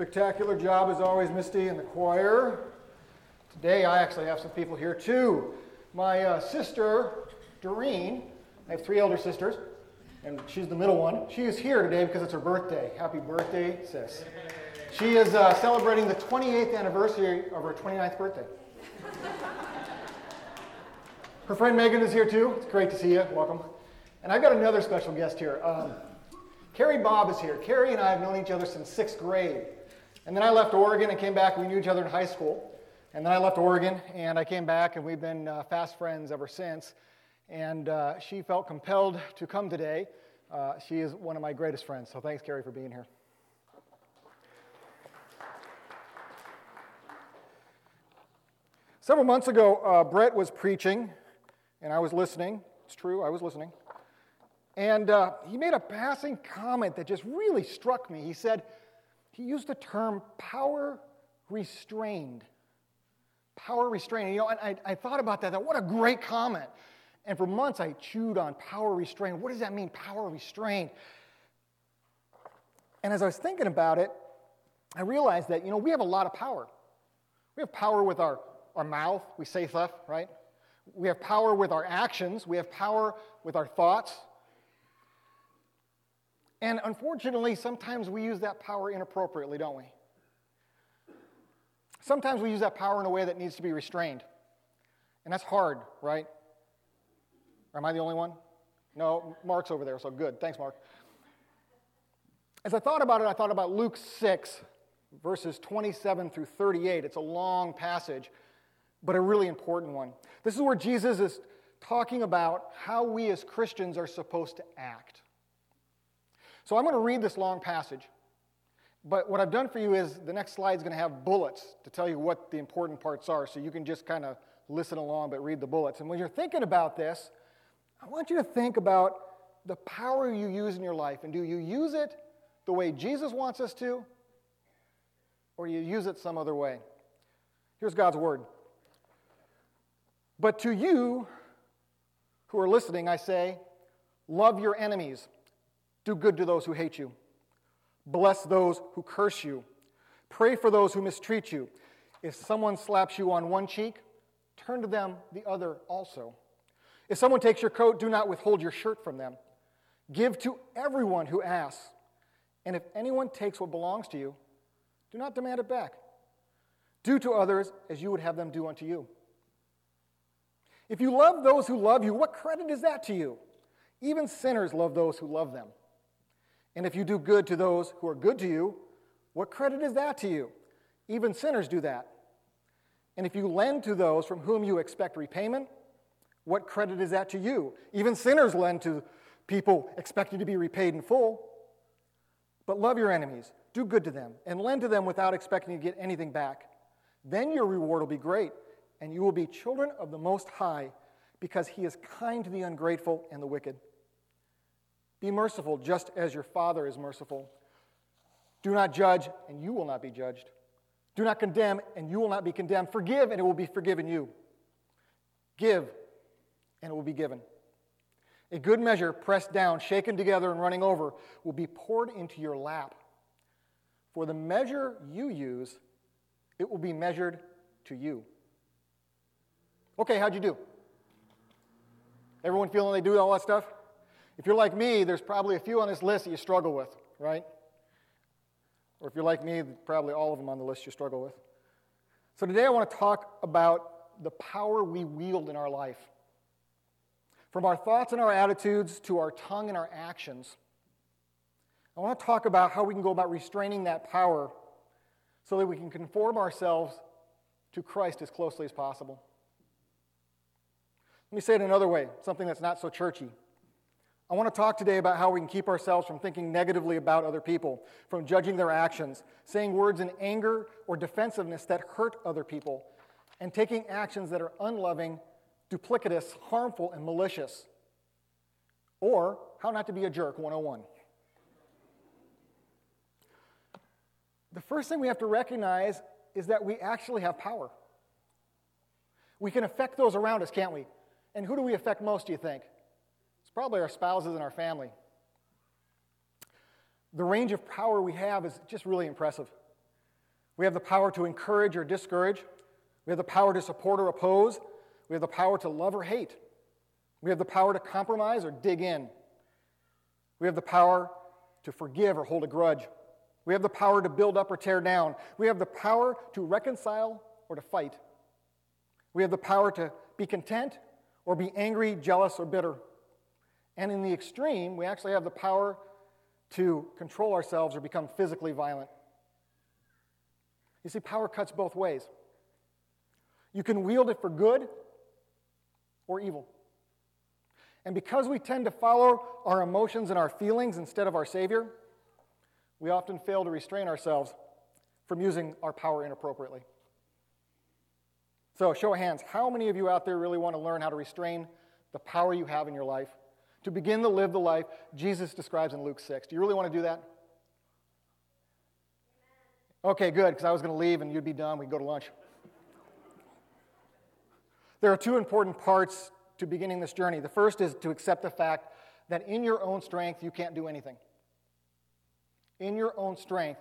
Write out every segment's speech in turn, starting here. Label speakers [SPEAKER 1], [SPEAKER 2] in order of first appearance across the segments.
[SPEAKER 1] Spectacular job as always, Misty and the choir. Today I actually have some people here too. My uh, sister, Doreen, I have three elder sisters, and she's the middle one. She is here today because it's her birthday. Happy birthday, sis. She is uh, celebrating the 28th anniversary of her 29th birthday. Her friend Megan is here too. It's great to see you. Welcome. And I've got another special guest here. Um, Carrie Bob is here. Carrie and I have known each other since sixth grade. And then I left Oregon and came back. We knew each other in high school. And then I left Oregon and I came back, and we've been uh, fast friends ever since. And uh, she felt compelled to come today. Uh, she is one of my greatest friends. So thanks, Carrie, for being here. Several months ago, uh, Brett was preaching, and I was listening. It's true, I was listening. And uh, he made a passing comment that just really struck me. He said, he used the term power restrained. Power restrained. You know, and I, I thought about that, that. What a great comment. And for months I chewed on power restrained. What does that mean, power restrained? And as I was thinking about it, I realized that, you know, we have a lot of power. We have power with our, our mouth, we say stuff, right? We have power with our actions, we have power with our thoughts, and unfortunately, sometimes we use that power inappropriately, don't we? Sometimes we use that power in a way that needs to be restrained. And that's hard, right? Am I the only one? No, Mark's over there, so good. Thanks, Mark. As I thought about it, I thought about Luke 6, verses 27 through 38. It's a long passage, but a really important one. This is where Jesus is talking about how we as Christians are supposed to act. So I'm going to read this long passage. But what I've done for you is the next slide is going to have bullets to tell you what the important parts are. So you can just kind of listen along but read the bullets. And when you're thinking about this, I want you to think about the power you use in your life. And do you use it the way Jesus wants us to? Or you use it some other way? Here's God's word. But to you who are listening, I say, love your enemies. Do good to those who hate you. Bless those who curse you. Pray for those who mistreat you. If someone slaps you on one cheek, turn to them the other also. If someone takes your coat, do not withhold your shirt from them. Give to everyone who asks. And if anyone takes what belongs to you, do not demand it back. Do to others as you would have them do unto you. If you love those who love you, what credit is that to you? Even sinners love those who love them. And if you do good to those who are good to you, what credit is that to you? Even sinners do that. And if you lend to those from whom you expect repayment, what credit is that to you? Even sinners lend to people expecting to be repaid in full. But love your enemies, do good to them, and lend to them without expecting to get anything back. Then your reward will be great, and you will be children of the Most High, because He is kind to the ungrateful and the wicked. Be merciful just as your Father is merciful. Do not judge, and you will not be judged. Do not condemn, and you will not be condemned. Forgive, and it will be forgiven you. Give, and it will be given. A good measure, pressed down, shaken together, and running over, will be poured into your lap. For the measure you use, it will be measured to you. Okay, how'd you do? Everyone feeling they do all that stuff? If you're like me, there's probably a few on this list that you struggle with, right? Or if you're like me, probably all of them on the list you struggle with. So today I want to talk about the power we wield in our life. From our thoughts and our attitudes to our tongue and our actions. I want to talk about how we can go about restraining that power so that we can conform ourselves to Christ as closely as possible. Let me say it another way, something that's not so churchy. I want to talk today about how we can keep ourselves from thinking negatively about other people, from judging their actions, saying words in anger or defensiveness that hurt other people, and taking actions that are unloving, duplicitous, harmful, and malicious. Or how not to be a jerk 101. The first thing we have to recognize is that we actually have power. We can affect those around us, can't we? And who do we affect most, do you think? It's probably our spouses and our family. The range of power we have is just really impressive. We have the power to encourage or discourage. We have the power to support or oppose. We have the power to love or hate. We have the power to compromise or dig in. We have the power to forgive or hold a grudge. We have the power to build up or tear down. We have the power to reconcile or to fight. We have the power to be content or be angry, jealous, or bitter. And in the extreme, we actually have the power to control ourselves or become physically violent. You see, power cuts both ways. You can wield it for good or evil. And because we tend to follow our emotions and our feelings instead of our Savior, we often fail to restrain ourselves from using our power inappropriately. So, show of hands, how many of you out there really want to learn how to restrain the power you have in your life to begin to live the life Jesus describes in Luke 6? Do you really want to do that? Okay, good, because I was going to leave and you'd be done. We'd go to lunch. There are two important parts to beginning this journey. The first is to accept the fact that in your own strength, you can't do anything. In your own strength,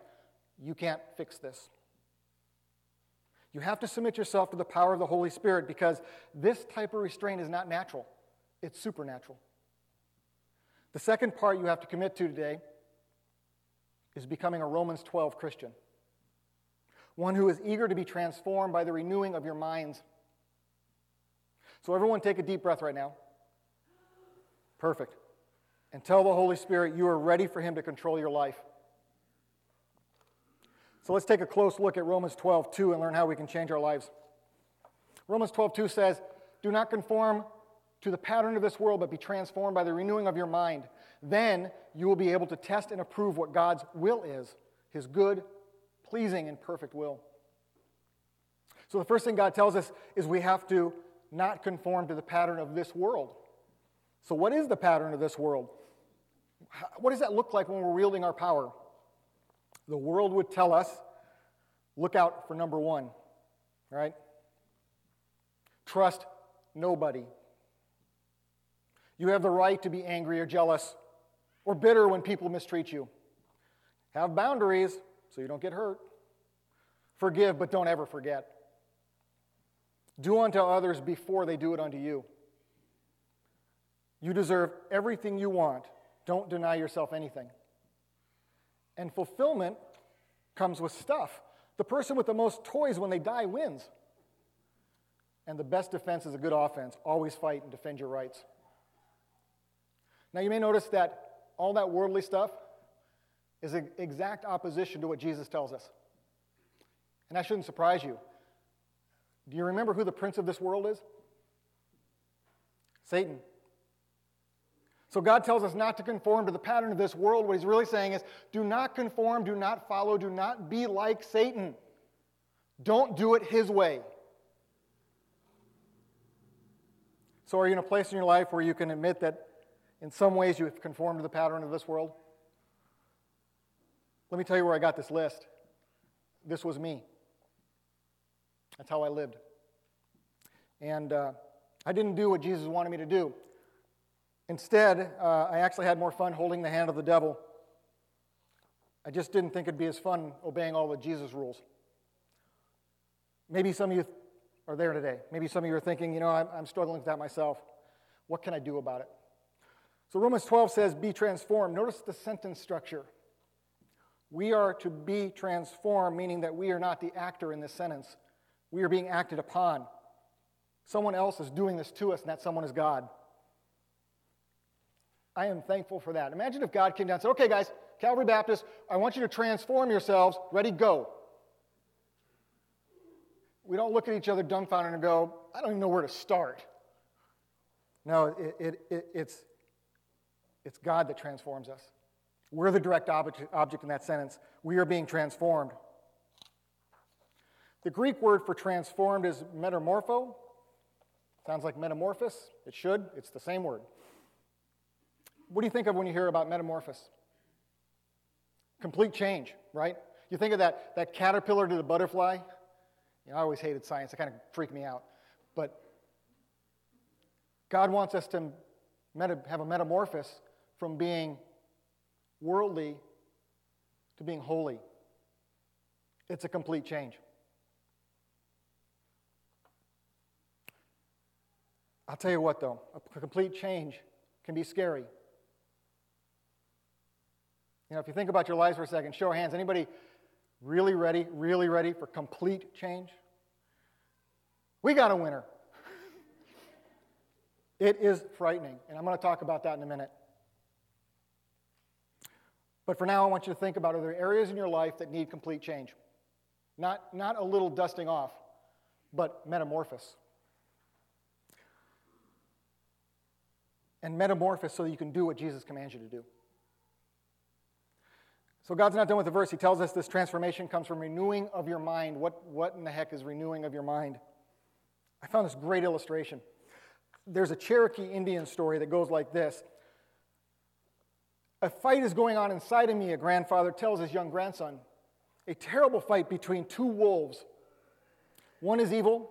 [SPEAKER 1] you can't fix this. You have to submit yourself to the power of the Holy Spirit because this type of restraint is not natural, it's supernatural. The second part you have to commit to today is becoming a Romans 12 Christian, one who is eager to be transformed by the renewing of your minds. So, everyone, take a deep breath right now. Perfect. And tell the Holy Spirit you are ready for Him to control your life. So let's take a close look at Romans 12, 2 and learn how we can change our lives. Romans 12, 2 says, Do not conform to the pattern of this world, but be transformed by the renewing of your mind. Then you will be able to test and approve what God's will is, his good, pleasing, and perfect will. So the first thing God tells us is we have to not conform to the pattern of this world. So, what is the pattern of this world? What does that look like when we're wielding our power? the world would tell us look out for number one, right? Trust nobody. You have the right to be angry or jealous or bitter when people mistreat you. Have boundaries so you don't get hurt. Forgive, but don't ever forget. Do unto others before they do it unto you. You deserve everything you want. Don't deny yourself anything. And fulfillment comes with stuff. The person with the most toys when they die wins. And the best defense is a good offense. Always fight and defend your rights. Now, you may notice that all that worldly stuff is an exact opposition to what Jesus tells us. And that shouldn't surprise you. Do you remember who the prince of this world is? Satan. So God tells us not to conform to the pattern of this world. What he's really saying is do not conform, do not follow, do not be like Satan. Don't do it his way. So, are you in a place in your life where you can admit that in some ways you've conformed to the pattern of this world? Let me tell you where I got this list. This was me. That's how I lived. And uh, I didn't do what Jesus wanted me to do. Instead, uh, I actually had more fun holding the hand of the devil. I just didn't think it'd be as fun obeying all the Jesus rules. Maybe some of you are there today. Maybe some of you are thinking, you know, I'm, I'm struggling with that myself. What can I do about it? So Romans 12 says, be transformed. Notice the sentence structure. We are to be transformed, meaning that we are not the actor in this sentence. We are being acted upon. Someone else is doing this to us, and that someone is God. I am thankful for that. Imagine if God came down and said, okay, guys, Calvary Baptist, I want you to transform yourselves. Ready, go. We don't look at each other dumbfounded and go, I don't even know where to start. No, it, it, it, it's, it's God that transforms us. We're the direct object, object in that sentence. We are being transformed. The Greek word for transformed is metamorpho. Sounds like metamorphosis. It should. It's the same word. What do you think of when you hear about metamorphosis? Complete change, right? You think of that, that caterpillar to the butterfly. You know, I always hated science, it kind of freaked me out. But God wants us to meta- have a metamorphosis from being worldly to being holy. It's a complete change. I'll tell you what, though, a complete change can be scary. You know, if you think about your lives for a second, show of hands. Anybody really ready, really ready for complete change? We got a winner. it is frightening, and I'm going to talk about that in a minute. But for now, I want you to think about are there areas in your life that need complete change? Not, not a little dusting off, but metamorphosis. And metamorphosis so that you can do what Jesus commands you to do. So God's not done with the verse. He tells us this transformation comes from renewing of your mind. What, what in the heck is renewing of your mind? I found this great illustration. There's a Cherokee Indian story that goes like this A fight is going on inside of me, a grandfather tells his young grandson. A terrible fight between two wolves. One is evil,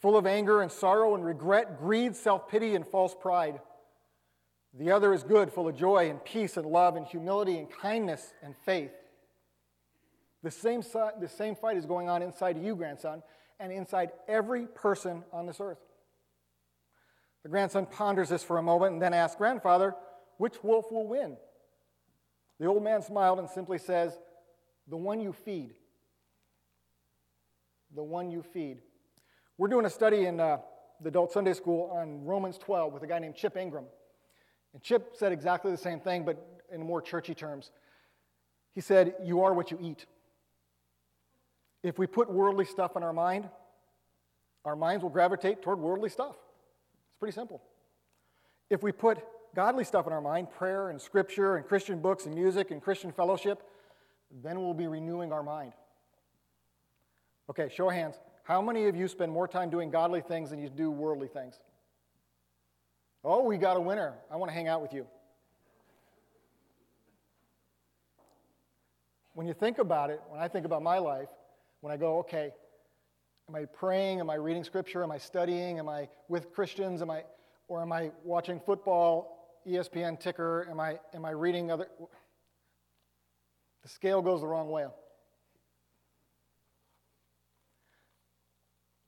[SPEAKER 1] full of anger and sorrow and regret, greed, self pity, and false pride. The other is good, full of joy and peace and love and humility and kindness and faith. The same, the same fight is going on inside you, grandson, and inside every person on this earth. The grandson ponders this for a moment and then asks, Grandfather, which wolf will win? The old man smiled and simply says, The one you feed. The one you feed. We're doing a study in uh, the adult Sunday school on Romans 12 with a guy named Chip Ingram. And Chip said exactly the same thing, but in more churchy terms. He said, You are what you eat. If we put worldly stuff in our mind, our minds will gravitate toward worldly stuff. It's pretty simple. If we put godly stuff in our mind, prayer and scripture and Christian books and music and Christian fellowship, then we'll be renewing our mind. Okay, show of hands. How many of you spend more time doing godly things than you do worldly things? Oh, we got a winner. I want to hang out with you. When you think about it, when I think about my life, when I go, okay, am I praying? Am I reading scripture? Am I studying? Am I with Christians? Am I, or am I watching football, ESPN ticker? Am I, am I reading other? The scale goes the wrong way.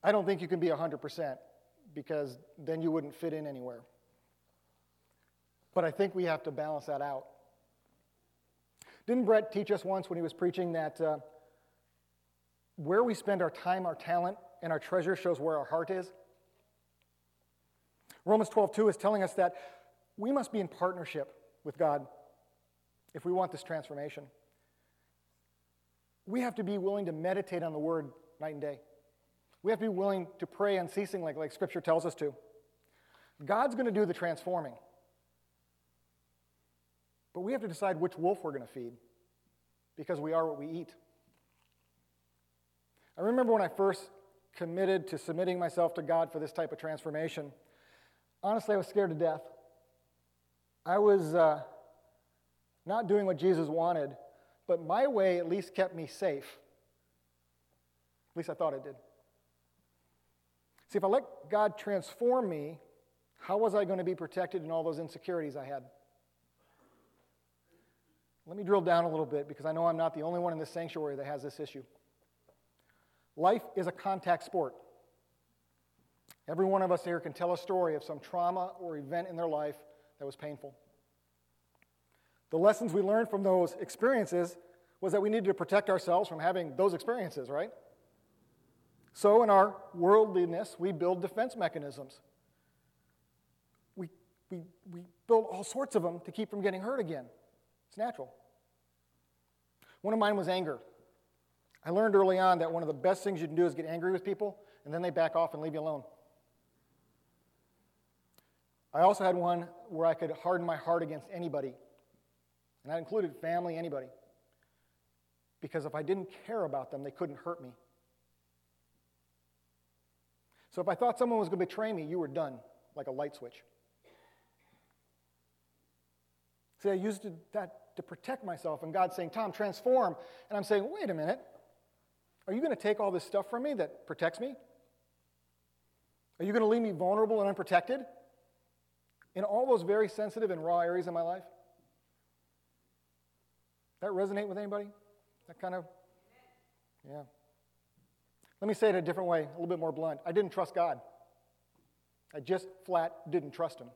[SPEAKER 1] I don't think you can be 100% because then you wouldn't fit in anywhere. But I think we have to balance that out. Didn't Brett teach us once when he was preaching that uh, where we spend our time, our talent, and our treasure shows where our heart is? Romans 12, 2 is telling us that we must be in partnership with God if we want this transformation. We have to be willing to meditate on the word night and day. We have to be willing to pray unceasingly, like Scripture tells us to. God's going to do the transforming. But we have to decide which wolf we're going to feed because we are what we eat. I remember when I first committed to submitting myself to God for this type of transformation. Honestly, I was scared to death. I was uh, not doing what Jesus wanted, but my way at least kept me safe. At least I thought it did. See, if I let God transform me, how was I going to be protected in all those insecurities I had? Let me drill down a little bit because I know I'm not the only one in this sanctuary that has this issue. Life is a contact sport. Every one of us here can tell a story of some trauma or event in their life that was painful. The lessons we learned from those experiences was that we needed to protect ourselves from having those experiences, right? So, in our worldliness, we build defense mechanisms. We, we, we build all sorts of them to keep from getting hurt again. It's natural. One of mine was anger. I learned early on that one of the best things you can do is get angry with people, and then they back off and leave you alone. I also had one where I could harden my heart against anybody, and that included family, anybody. Because if I didn't care about them, they couldn't hurt me. So if I thought someone was going to betray me, you were done, like a light switch. See, I used that to protect myself, and God's saying, Tom, transform. And I'm saying, wait a minute. Are you going to take all this stuff from me that protects me? Are you going to leave me vulnerable and unprotected in all those very sensitive and raw areas of my life? That resonate with anybody? That kind of Yeah. Let me say it a different way, a little bit more blunt. I didn't trust God. I just flat didn't trust Him.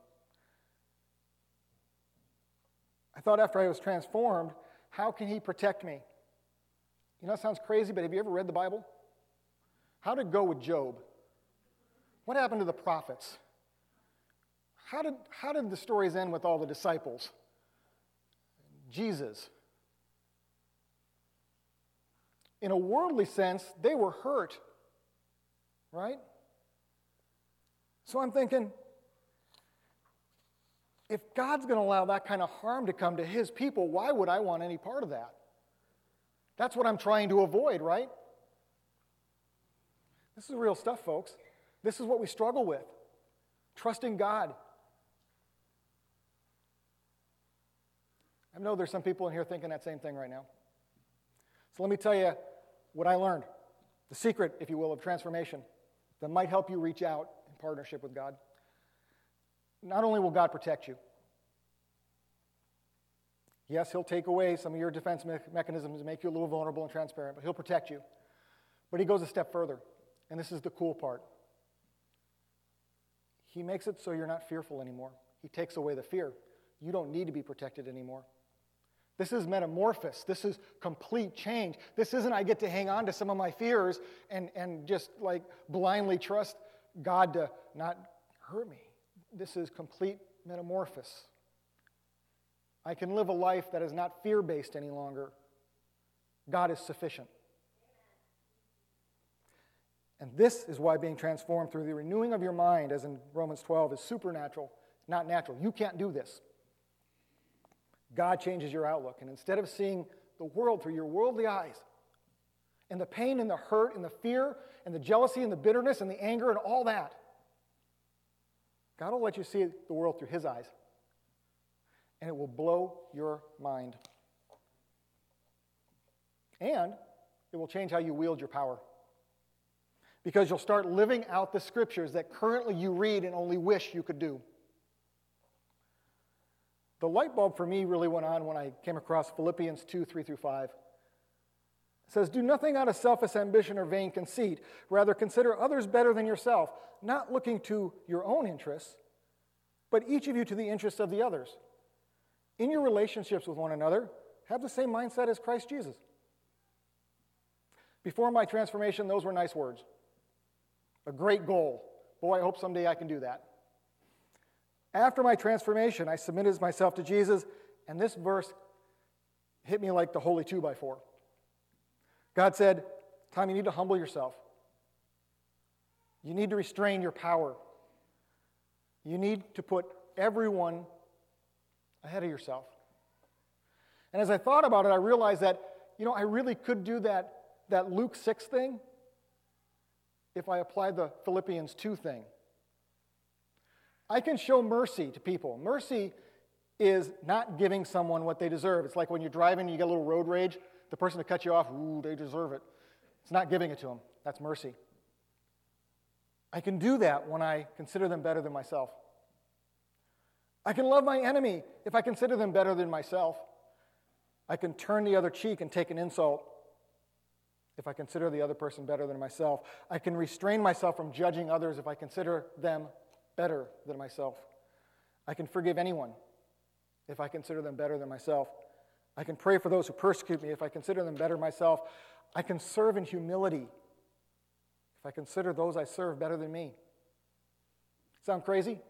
[SPEAKER 1] I thought after I was transformed, how can He protect me? You know, it sounds crazy, but have you ever read the Bible? How did it go with Job? What happened to the prophets? How did, how did the stories end with all the disciples? Jesus. In a worldly sense, they were hurt, right? So I'm thinking, if God's going to allow that kind of harm to come to his people, why would I want any part of that? That's what I'm trying to avoid, right? This is real stuff, folks. This is what we struggle with trusting God. I know there's some people in here thinking that same thing right now. So let me tell you what I learned the secret, if you will, of transformation that might help you reach out in partnership with God. Not only will God protect you, yes, He'll take away some of your defense me- mechanisms and make you a little vulnerable and transparent, but He'll protect you. But He goes a step further, and this is the cool part. He makes it so you're not fearful anymore. He takes away the fear. You don't need to be protected anymore. This is metamorphosis. This is complete change. This isn't I get to hang on to some of my fears and, and just like blindly trust God to not hurt me. This is complete metamorphosis. I can live a life that is not fear based any longer. God is sufficient. And this is why being transformed through the renewing of your mind, as in Romans 12, is supernatural, not natural. You can't do this. God changes your outlook. And instead of seeing the world through your worldly eyes, and the pain and the hurt and the fear and the jealousy and the bitterness and the anger and all that, God will let you see the world through His eyes. And it will blow your mind. And it will change how you wield your power. Because you'll start living out the scriptures that currently you read and only wish you could do. The light bulb for me really went on when I came across Philippians 2 3 through 5. It says, Do nothing out of selfish ambition or vain conceit. Rather, consider others better than yourself, not looking to your own interests, but each of you to the interests of the others. In your relationships with one another, have the same mindset as Christ Jesus. Before my transformation, those were nice words. A great goal. Boy, I hope someday I can do that. After my transformation, I submitted myself to Jesus, and this verse hit me like the holy two by four. God said, Tom, you need to humble yourself. You need to restrain your power. You need to put everyone ahead of yourself. And as I thought about it, I realized that, you know, I really could do that, that Luke 6 thing if I applied the Philippians 2 thing. I can show mercy to people. Mercy is not giving someone what they deserve. It's like when you're driving, and you get a little road rage. The person to cut you off, ooh, they deserve it. It's not giving it to them. That's mercy. I can do that when I consider them better than myself. I can love my enemy if I consider them better than myself. I can turn the other cheek and take an insult if I consider the other person better than myself. I can restrain myself from judging others if I consider them better than myself. I can forgive anyone if I consider them better than myself. I can pray for those who persecute me if I consider them better myself. I can serve in humility if I consider those I serve better than me. Sound crazy?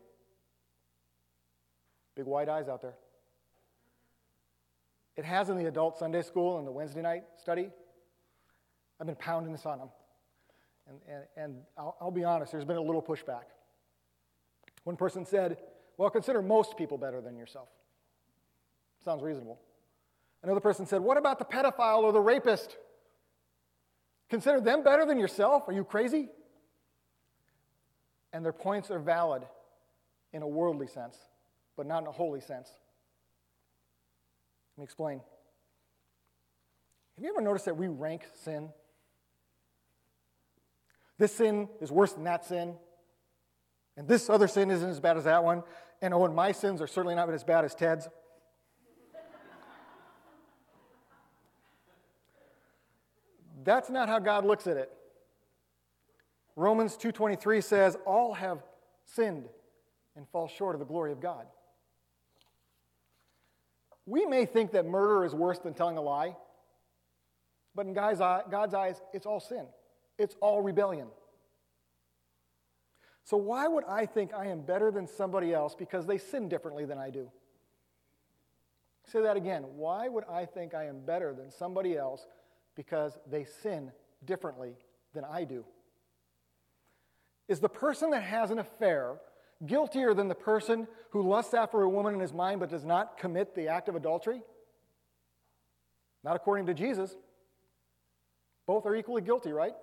[SPEAKER 1] Big wide eyes out there. It has in the adult Sunday school and the Wednesday night study. I've been pounding this on them. And, and, and I'll, I'll be honest, there's been a little pushback. One person said, Well, consider most people better than yourself. Sounds reasonable. Another person said, What about the pedophile or the rapist? Consider them better than yourself? Are you crazy? And their points are valid in a worldly sense, but not in a holy sense. Let me explain. Have you ever noticed that we rank sin? This sin is worse than that sin. And this other sin isn't as bad as that one. And oh, and my sins are certainly not as bad as Ted's. That's not how God looks at it. Romans 2:23 says all have sinned and fall short of the glory of God. We may think that murder is worse than telling a lie, but in God's eyes, it's all sin. It's all rebellion. So, why would I think I am better than somebody else because they sin differently than I do? Say that again. Why would I think I am better than somebody else because they sin differently than I do? Is the person that has an affair guiltier than the person who lusts after a woman in his mind but does not commit the act of adultery? Not according to Jesus. Both are equally guilty, right?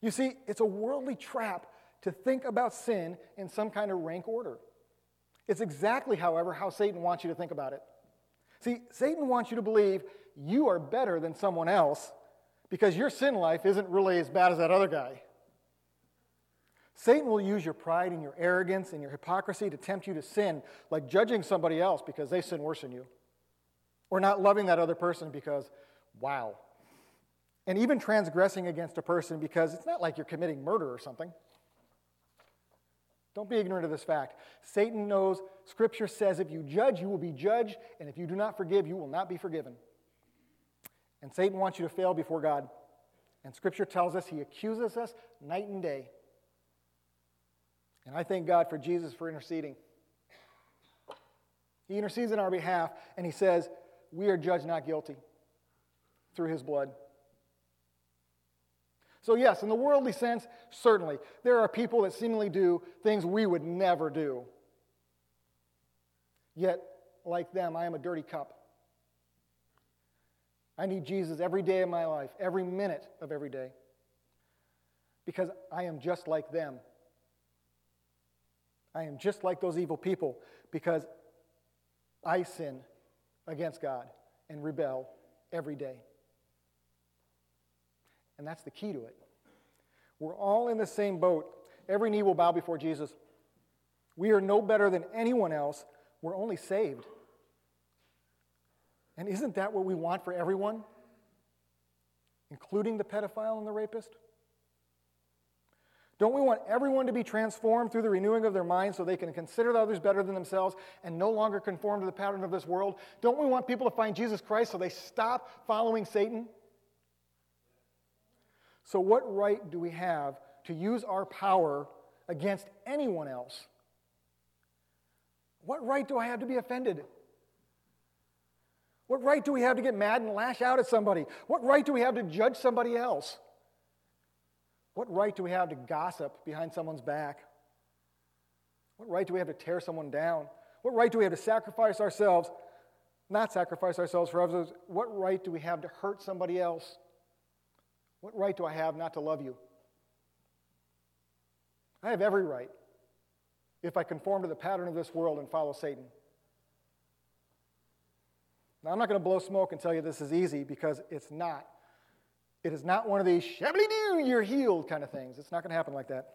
[SPEAKER 1] You see, it's a worldly trap to think about sin in some kind of rank order. It's exactly, however, how Satan wants you to think about it. See, Satan wants you to believe you are better than someone else because your sin life isn't really as bad as that other guy. Satan will use your pride and your arrogance and your hypocrisy to tempt you to sin, like judging somebody else because they sin worse than you, or not loving that other person because, wow, and even transgressing against a person because it's not like you're committing murder or something. Don't be ignorant of this fact. Satan knows, Scripture says, if you judge, you will be judged, and if you do not forgive, you will not be forgiven. And Satan wants you to fail before God. And Scripture tells us he accuses us night and day. And I thank God for Jesus for interceding. He intercedes in our behalf, and he says, We are judged not guilty through his blood. So, yes, in the worldly sense, certainly, there are people that seemingly do things we would never do. Yet, like them, I am a dirty cup. I need Jesus every day of my life, every minute of every day, because I am just like them. I am just like those evil people because I sin against God and rebel every day. And that's the key to it. We're all in the same boat. Every knee will bow before Jesus. We are no better than anyone else. We're only saved. And isn't that what we want for everyone? Including the pedophile and the rapist? Don't we want everyone to be transformed through the renewing of their minds so they can consider others better than themselves and no longer conform to the pattern of this world? Don't we want people to find Jesus Christ so they stop following Satan? So, what right do we have to use our power against anyone else? What right do I have to be offended? What right do we have to get mad and lash out at somebody? What right do we have to judge somebody else? What right do we have to gossip behind someone's back? What right do we have to tear someone down? What right do we have to sacrifice ourselves, not sacrifice ourselves for others? What right do we have to hurt somebody else? What right do I have not to love you? I have every right if I conform to the pattern of this world and follow Satan. Now, I'm not going to blow smoke and tell you this is easy because it's not. It is not one of these shabbily doo, you're healed kind of things. It's not going to happen like that.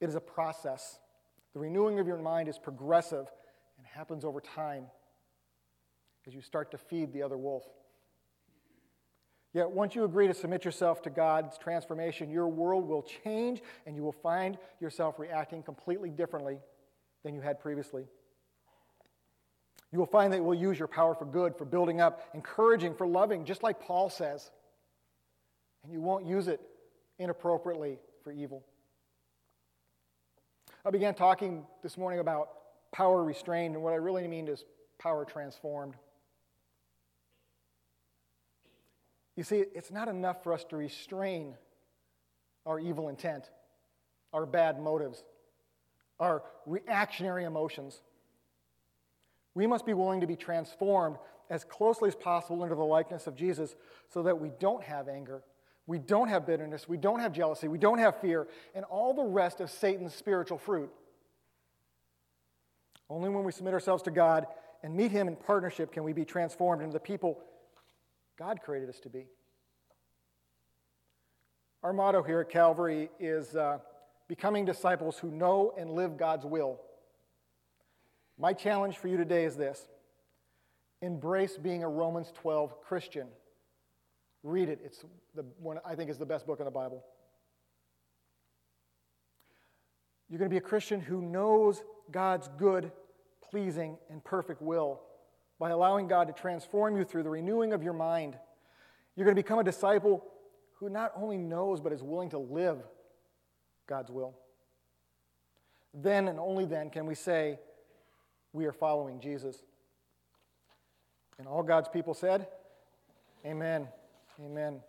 [SPEAKER 1] It is a process. The renewing of your mind is progressive and happens over time as you start to feed the other wolf. Yet, once you agree to submit yourself to God's transformation, your world will change and you will find yourself reacting completely differently than you had previously. You will find that you will use your power for good, for building up, encouraging, for loving, just like Paul says. And you won't use it inappropriately for evil. I began talking this morning about power restrained, and what I really mean is power transformed. You see, it's not enough for us to restrain our evil intent, our bad motives, our reactionary emotions. We must be willing to be transformed as closely as possible into the likeness of Jesus so that we don't have anger, we don't have bitterness, we don't have jealousy, we don't have fear, and all the rest of Satan's spiritual fruit. Only when we submit ourselves to God and meet Him in partnership can we be transformed into the people God created us to be. Our motto here at Calvary is uh, becoming disciples who know and live God's will. My challenge for you today is this embrace being a Romans 12 Christian. Read it. It's the one I think is the best book in the Bible. You're going to be a Christian who knows God's good, pleasing, and perfect will by allowing God to transform you through the renewing of your mind. You're going to become a disciple who not only knows but is willing to live God's will. Then and only then can we say we are following Jesus. And all God's people said, Amen. Amen.